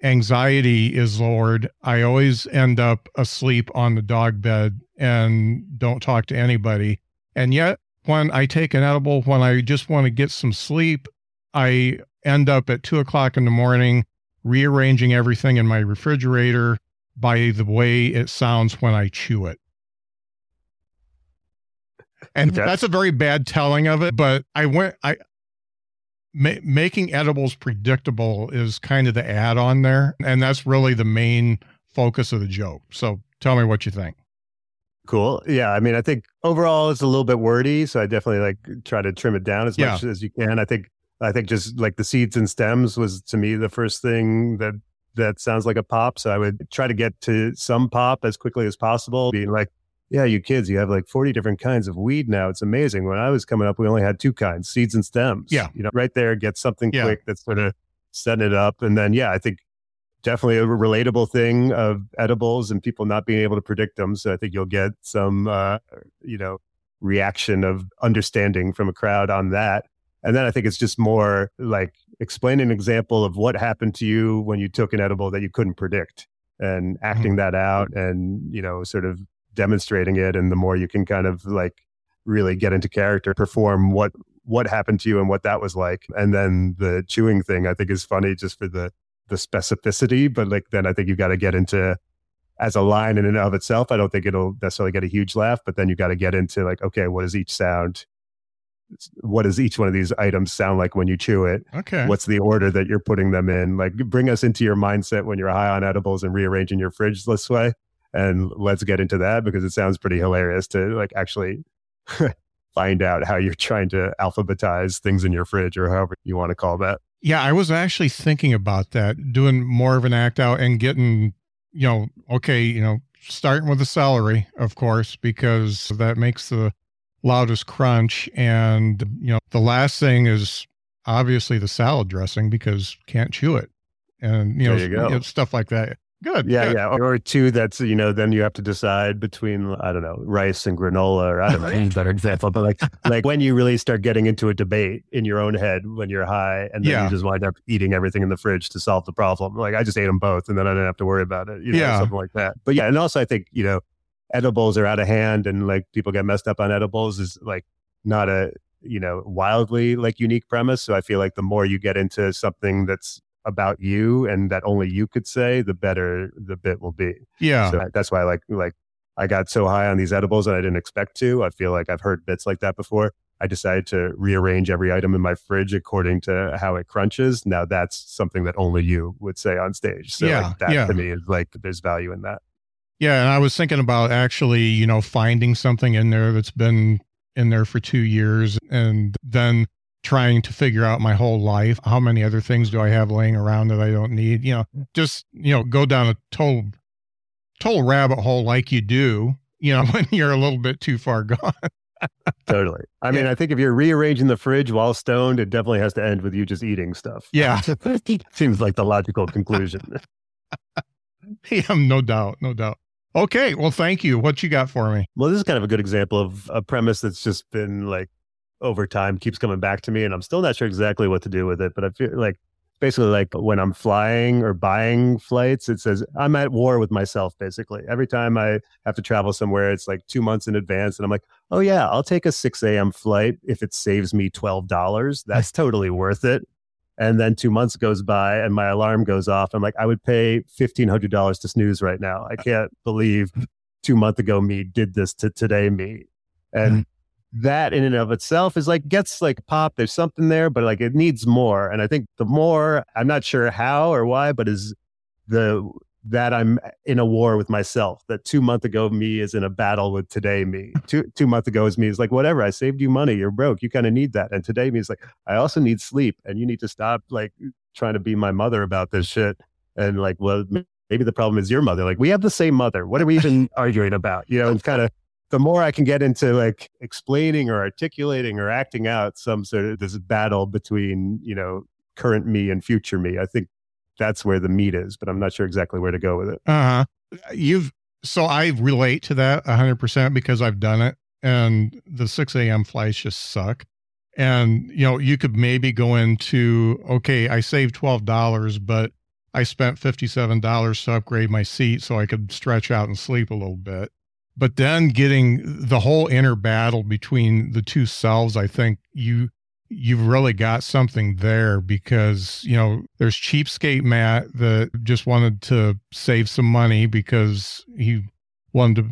A: anxiety is lowered, I always end up asleep on the dog bed and don't talk to anybody. And yet, when I take an edible, when I just want to get some sleep, I end up at two o'clock in the morning rearranging everything in my refrigerator by the way it sounds when I chew it. And that's, that's a very bad telling of it, but I went, I, ma- making edibles predictable is kind of the add on there. And that's really the main focus of the joke. So tell me what you think.
B: Cool. Yeah. I mean, I think overall it's a little bit wordy, so I definitely like try to trim it down as yeah. much as you can. I think I think just like the seeds and stems was to me the first thing that that sounds like a pop. So I would try to get to some pop as quickly as possible, being like, yeah, you kids, you have like 40 different kinds of weed now. It's amazing. When I was coming up, we only had two kinds, seeds and stems.
A: Yeah.
B: You know, right there, get something yeah. quick that's sort of setting it up. And then, yeah, I think definitely a relatable thing of edibles and people not being able to predict them. So I think you'll get some, uh, you know, reaction of understanding from a crowd on that. And then I think it's just more like explain an example of what happened to you when you took an edible that you couldn't predict and acting mm-hmm. that out and, you know, sort of demonstrating it. And the more you can kind of like really get into character, perform what, what happened to you and what that was like. And then the chewing thing, I think is funny just for the, the specificity, but like then I think you've got to get into as a line in and of itself. I don't think it'll necessarily get a huge laugh, but then you got to get into like, okay, what is each sound what does each one of these items sound like when you chew it?
A: Okay.
B: What's the order that you're putting them in? Like, bring us into your mindset when you're high on edibles and rearranging your fridge this way. And let's get into that because it sounds pretty hilarious to like actually find out how you're trying to alphabetize things in your fridge or however you want to call that.
A: Yeah, I was actually thinking about that, doing more of an act out and getting, you know, okay, you know, starting with the celery, of course, because that makes the loudest crunch. And, you know, the last thing is obviously the salad dressing because can't chew it. And, you know,
B: you
A: you know, stuff like that. Good.
B: Yeah,
A: good.
B: yeah. Or two that's, you know, then you have to decide between, I don't know, rice and granola, or I don't know, any better example. But like, like when you really start getting into a debate in your own head when you're high, and then
A: Yeah.
B: you just wind up eating everything in the fridge to solve the problem. Like I just ate them both, and then I didn't have to worry about it. You know,
A: Yeah.
B: something like that. But yeah, and also I think you know, edibles are out of hand, and like people get messed up on edibles is like not a you know wildly like unique premise. So I feel like the more you get into something that's about you and that only you could say, the better the bit will be.
A: Yeah.
B: So that's why like like I got so high on these edibles and I didn't expect to. I feel like I've heard bits like that before. I decided to rearrange every item in my fridge according to how it crunches. Now that's something that only you would say on stage. So
A: Yeah,
B: like that
A: yeah.
B: to me is like there's value in that.
A: Yeah, and I was thinking about actually, you know, finding something in there that's been in there for two years and then trying to figure out my whole life. How many other things do I have laying around that I don't need? You know, just, you know, go down a total total rabbit hole like you do, you know, when you're a little bit too far gone.
B: Totally. I mean, I think if you're rearranging the fridge while stoned, it definitely has to end with you just eating stuff.
A: Yeah.
B: Seems like the logical conclusion.
A: yeah, no doubt, no doubt. Okay, well, thank you. What you got for me?
B: Well, this is kind of a good example of a premise that's just been like over time keeps coming back to me, and I'm still not sure exactly what to do with it. But I feel like basically like when I'm flying or buying flights, it says I'm at war with myself. Basically, every time I have to travel somewhere, it's like two months in advance, and I'm like, oh yeah, I'll take a 6 a.m. flight if it saves me twelve dollars. That's totally worth it. And then two months goes by and my alarm goes off. I'm like, I would pay fifteen hundred dollars to snooze right now. I can't believe two month ago me did this to today me. And hmm. That in and of itself is like gets like pop. There's something there, but like it needs more. And I think the more I'm not sure how or why, but is the that I'm in a war with myself. That two month ago me is in a battle with today me. Two two month ago is me is like whatever. I saved you money. You're broke. You kind of need that. And today me is like I also need sleep, and you need to stop like trying to be my mother about this shit. And like, well, maybe the problem is your mother. Like we have the same mother. What are we even arguing about? You know, it's kind of the more I can get into like explaining or articulating or acting out some sort of this battle between you know current me and future me, I think that's where the meat is. But I'm not sure exactly where to go with it.
A: Uh huh. You've so I relate to that hundred percent because I've done it, and the six a.m. flights just suck. And you know, you could maybe go into okay, I saved twelve dollars, but I spent fifty seven dollars to upgrade my seat so I could stretch out and sleep a little bit. But then getting the whole inner battle between the two selves, I think you you've really got something there because you know there's cheapskate Matt that just wanted to save some money because he wanted to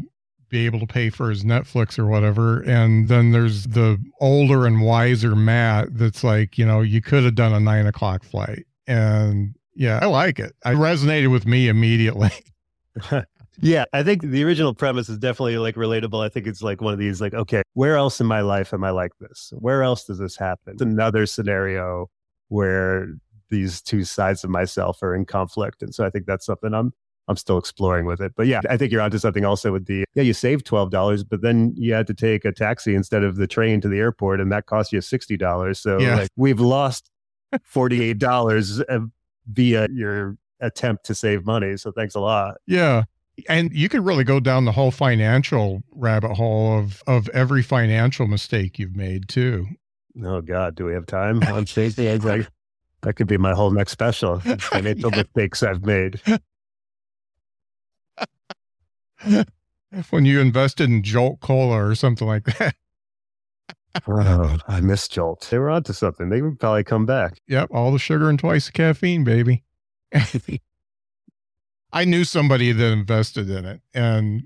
A: be able to pay for his Netflix or whatever, and then there's the older and wiser Matt that's like you know you could have done a nine o'clock flight, and yeah, I like it. It resonated with me immediately.
B: Yeah, I think the original premise is definitely like relatable. I think it's like one of these like, okay, where else in my life am I like this? Where else does this happen? It's another scenario where these two sides of myself are in conflict. And so I think that's something I'm I'm still exploring with it. But yeah, I think you're onto something also with the yeah, you saved twelve dollars, but then you had to take a taxi instead of the train to the airport, and that cost you sixty dollars. So
A: Yeah.
B: like we've lost forty eight dollars uh, via your attempt to save money. So thanks a lot.
A: Yeah. And you could really go down the whole financial rabbit hole of of every financial mistake you've made too.
B: Oh God, do we have time on Tuesday? It's like, that could be my whole next special. Financial
A: Yeah.
B: mistakes I've made.
A: when you invested in Jolt Cola or something like that.
B: Oh, I miss Jolt. They were onto something. They would probably come back.
A: Yep, all the sugar and twice the caffeine, baby. I knew somebody that invested in it, and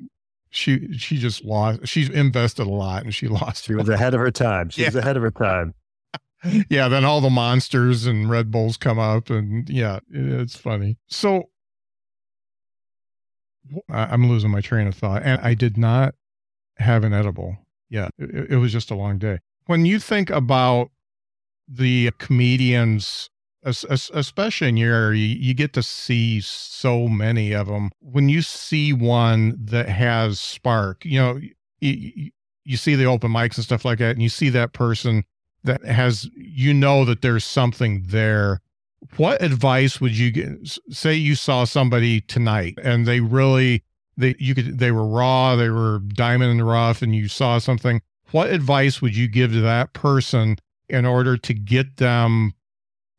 A: she she just lost. She's invested a lot, and she lost.
B: She was ahead of her time. She yeah. was ahead of her time.
A: yeah. Then all the monsters and Red Bulls come up, and yeah, it's funny. So I'm losing my train of thought, and I did not have an edible. Yeah, it, it was just a long day. When you think about the comedians especially in your area, you get to see so many of them. When you see one that has spark, you know, you, you see the open mics and stuff like that, and you see that person that has, you know, that there's something there. What advice would you get? Say you saw somebody tonight and they really, they, you could, they were raw, they were diamond in the rough, and you saw something. What advice would you give to that person in order to get them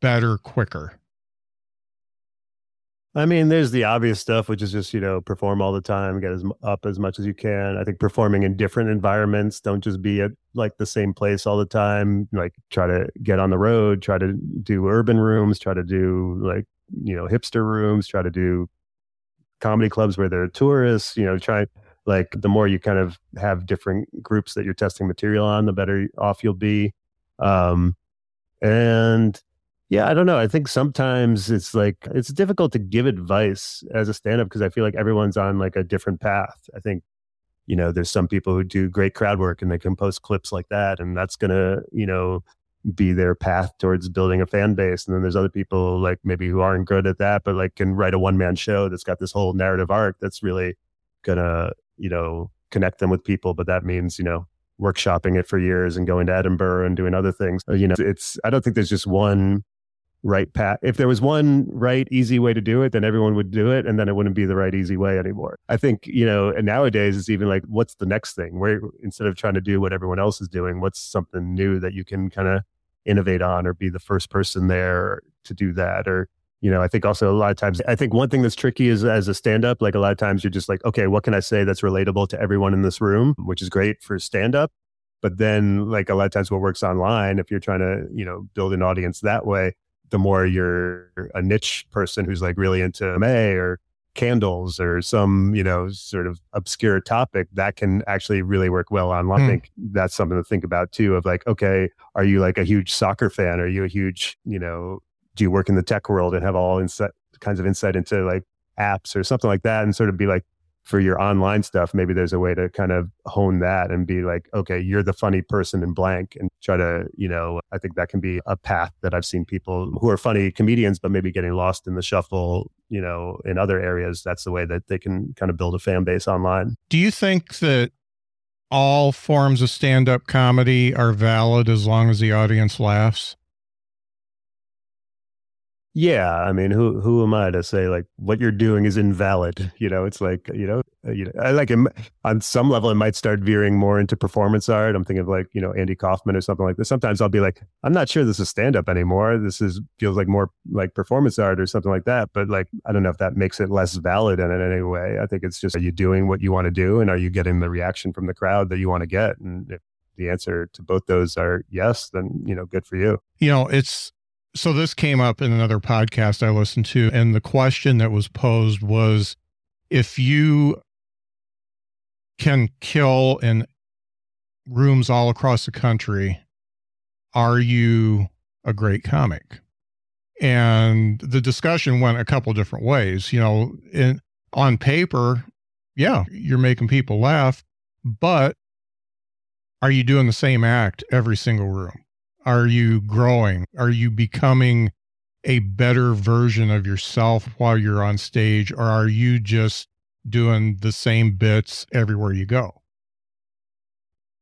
A: better quicker?
B: I mean, there's the obvious stuff, which is just, you know, perform all the time, get as up as much as you can. I think performing in different environments, don't just be at like the same place all the time. Like try to get on the road, try to do urban rooms, try to do like, you know, hipster rooms, try to do comedy clubs where there are tourists, you know, try like the more you kind of have different groups that you're testing material on, the better off you'll be. Um, and yeah, I don't know. I think sometimes it's like it's difficult to give advice as a stand-up because I feel like everyone's on like a different path. I think you know, there's some people who do great crowd work and they can post clips like that and that's going to, you know, be their path towards building a fan base. And then there's other people like maybe who aren't good at that, but like can write a one man show that's got this whole narrative arc that's really gonna, you know, connect them with people. But that means, you know, workshopping it for years and going to Edinburgh and doing other things. Uh, you know, it's, I don't think there's just one right path. If there was one right, easy way to do it, then everyone would do it. And then it wouldn't be the right, easy way anymore. I think, you know, and nowadays it's even like, what's the next thing? Where instead of trying to do what everyone else is doing, what's something new that you can kind of innovate on or be the first person there to do that? Or, you know, I think also a lot of times, I think one thing that's tricky is as a stand up, like a lot of times you're just like, okay, what can I say that's relatable to everyone in this room, which is great for stand up. But then, like a lot of times, what works online, if you're trying to, you know, build an audience that way, the more you're a niche person who's like really into May or candles or some, you know, sort of obscure topic, that can actually really work well online. Hmm. I think that's something to think about too of like, okay, are you like a huge soccer fan? Are you a huge, you know, do you work in the tech world and have all insight kinds of insight into like apps or something like that and sort of be like for your online stuff, maybe there's a way to kind of hone that and be like, okay, you're the funny person in blank and try to, you know, I think that can be a path that I've seen people who are funny comedians, but maybe getting lost in the shuffle, you know, in other areas. That's the way that they can kind of build a fan base online.
A: Do you think that all forms of stand up comedy are valid as long as the audience laughs?
B: Yeah i mean who who am i to say like what you're doing is invalid you know? It's like you know uh, you know i like on some level it might start veering more into performance art. I'm thinking of like you know andy kaufman or something like this sometimes i'll be like i'm not sure this is stand up anymore. This is feels like more like performance art or something like that. But like i don't know if that makes it less valid in any way. I think it's just are you doing what you want to do and are you getting the reaction from the crowd that you want to get? And if the answer to both those are yes then you know good for you.
A: You know it's so this came up in another podcast I listened to, and the question that was posed was if you can kill in rooms all across the country, are you a great comic? And the discussion went a couple different ways. You know, in, on paper, yeah, you're making people laugh, but are you doing the same act every single room? Are you growing? Are you becoming a better version of yourself while you're on stage, or are you just doing the same bits everywhere you go?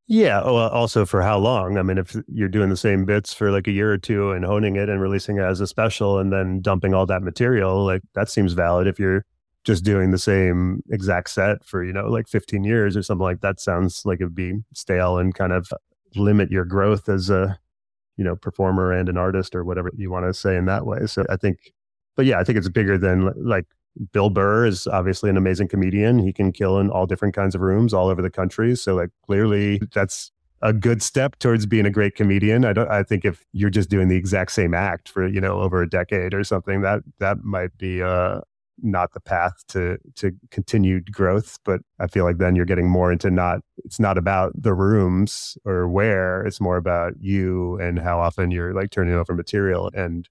B: Yeah. Well, also for how long? I mean, if you're doing the same bits for like a year or two and honing it and releasing it as a special and then dumping all that material, like that seems valid. If you're just doing the same exact set for, you know, like 15 years or something like that, sounds like it'd be stale and kind of limit your growth as a you know performer and an artist or whatever you want to say in that way. So i think but yeah i think it's bigger than like bill burr is obviously an amazing comedian. He can kill in all different kinds of rooms all over the country. So like clearly that's a good step towards being a great comedian. I don't i think if you're just doing the exact same act for you know over a decade or something that that might be uh not the path to to continued growth. But I feel like then you're getting more into not it's not about the rooms or where, it's more about you and how often you're like turning over material and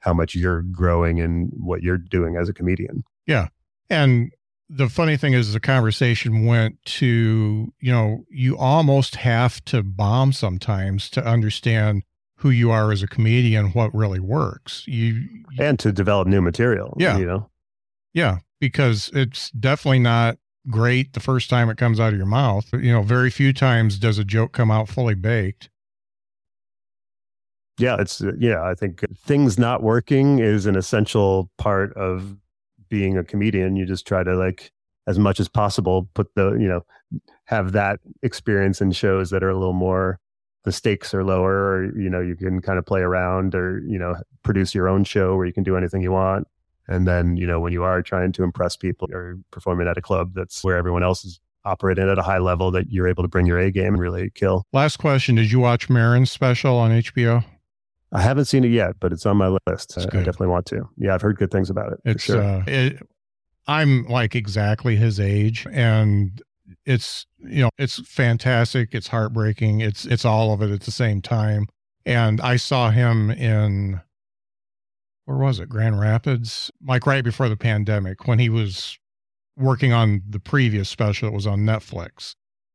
B: how much you're growing and what you're doing as a comedian.
A: Yeah. And the funny thing is the conversation went to, you know, you almost have to bomb sometimes to understand who you are as a comedian, what really works. You, you
B: and to develop new material.
A: Yeah.
B: You know?
A: Yeah. Because it's definitely not great the first time it comes out of your mouth. You know, very few times does a joke come out fully baked.
B: Yeah, it's uh, yeah, I think things not working is an essential part of being a comedian. You just try to like as much as possible put the, you know, have that experience in shows that are a little more the stakes are lower or you know, you can kind of play around or, you know, produce your own show where you can do anything you want. And then, you know, when you are trying to impress people or performing at a club that's where everyone else is operating at a high level that you're able to bring your A game and really kill.
A: Last question. Did you watch Maron's special on HBO?
B: I haven't seen it yet, but it's on my list. I, I, definitely want to. Yeah, I've heard good things about it.
A: It's
B: sure.
A: uh, it, I'm like exactly his age, and it's you know it's fantastic. It's heartbreaking. It's it's all of it at the same time. And I saw him in where was it? Grand Rapids, like right before the pandemic when he was working on the previous special that was on Netflix.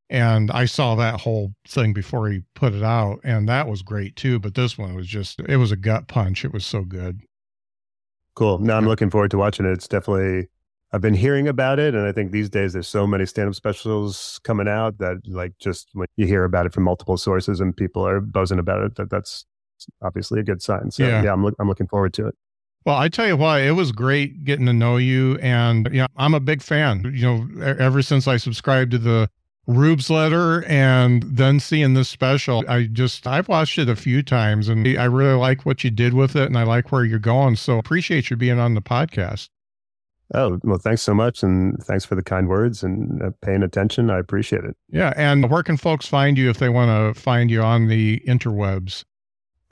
A: And I saw that whole thing before he put it out, and that was great too. But this one was just, it was a gut punch. It was so good.
B: Cool. Now I'm looking forward to watching it. It's definitely, I've been hearing about it. And I think these days there's so many stand up specials coming out that, like, just when you hear about it from multiple sources and people are buzzing about it, that that's obviously a good sign. So, yeah, yeah I'm, lo- I'm looking forward to it.
A: Well, I tell you why it was great getting to know you. And, you know, I'm a big fan. You know, ever since I subscribed to the Rubesletter and then seeing this special, I just, I've watched it a few times and I really like what you did with it and I like where you're going. So appreciate you being on the podcast.
B: Oh, well, thanks so much. And thanks for the kind words and uh, paying attention. I appreciate it.
A: Yeah. And where can folks find you if they want to find you on the interwebs?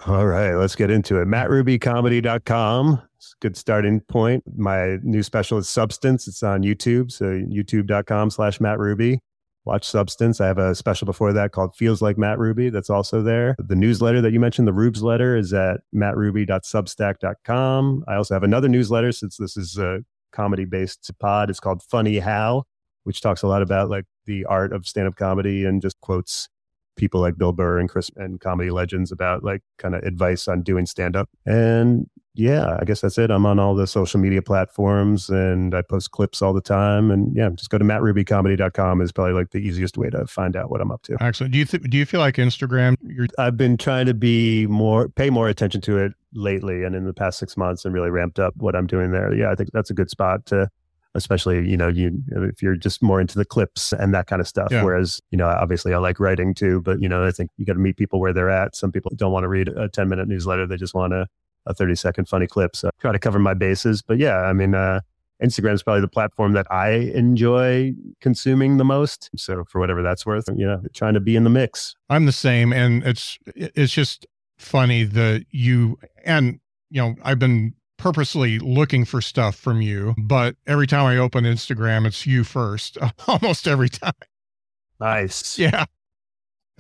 B: All right, let's get into it. MattRubyComedy.com. It's a good starting point. My new special is Substance. It's on YouTube. So youtube.com slash Matt Ruby watch Substance. I have a special before that called Feels Like Matt Ruby that's also there. The newsletter that you mentioned, the Rubesletter, is at mattruby.substack.com. I also have another newsletter since this is a comedy based pod. It's called Funny How, which talks a lot about like the art of stand up comedy and just quotes people like Bill Burr and Chris and comedy legends about like kind of advice on doing stand up. And yeah, I guess that's it. I'm on all the social media platforms and I post clips all the time. And yeah, just go to mattrubycomedy.com is probably like the easiest way to find out what I'm up to.
A: Excellent. Do you th- do you feel like Instagram?
B: You're- I've been trying to be more, pay more attention to it lately and in the past six months and really ramped up what I'm doing there. Yeah, I think that's a good spot to especially you know you if you're just more into the clips and that kind of stuff yeah. whereas you know obviously i like writing too but you know i think you got to meet people where they're at some people don't want to read a 10 minute newsletter they just want a, a 30 second funny clip so I try to cover my bases but yeah i mean uh Instagram is probably the platform that I enjoy consuming the most. So for whatever that's worth, you know, trying to be in the mix.
A: I'm the same, and it's it's just funny that you and you know I've been purposely looking for stuff from you, but every time I open Instagram, it's you first, almost every time.
B: Nice.
A: Yeah.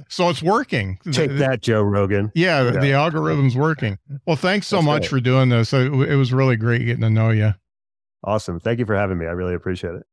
A: So it's working.
B: Take that, Joe Rogan.
A: Yeah, yeah. the algorithm's working. Well, thanks so That's much great. for doing this. It, it was really great getting to know you.
B: Awesome. Thank you for having me. I really appreciate it.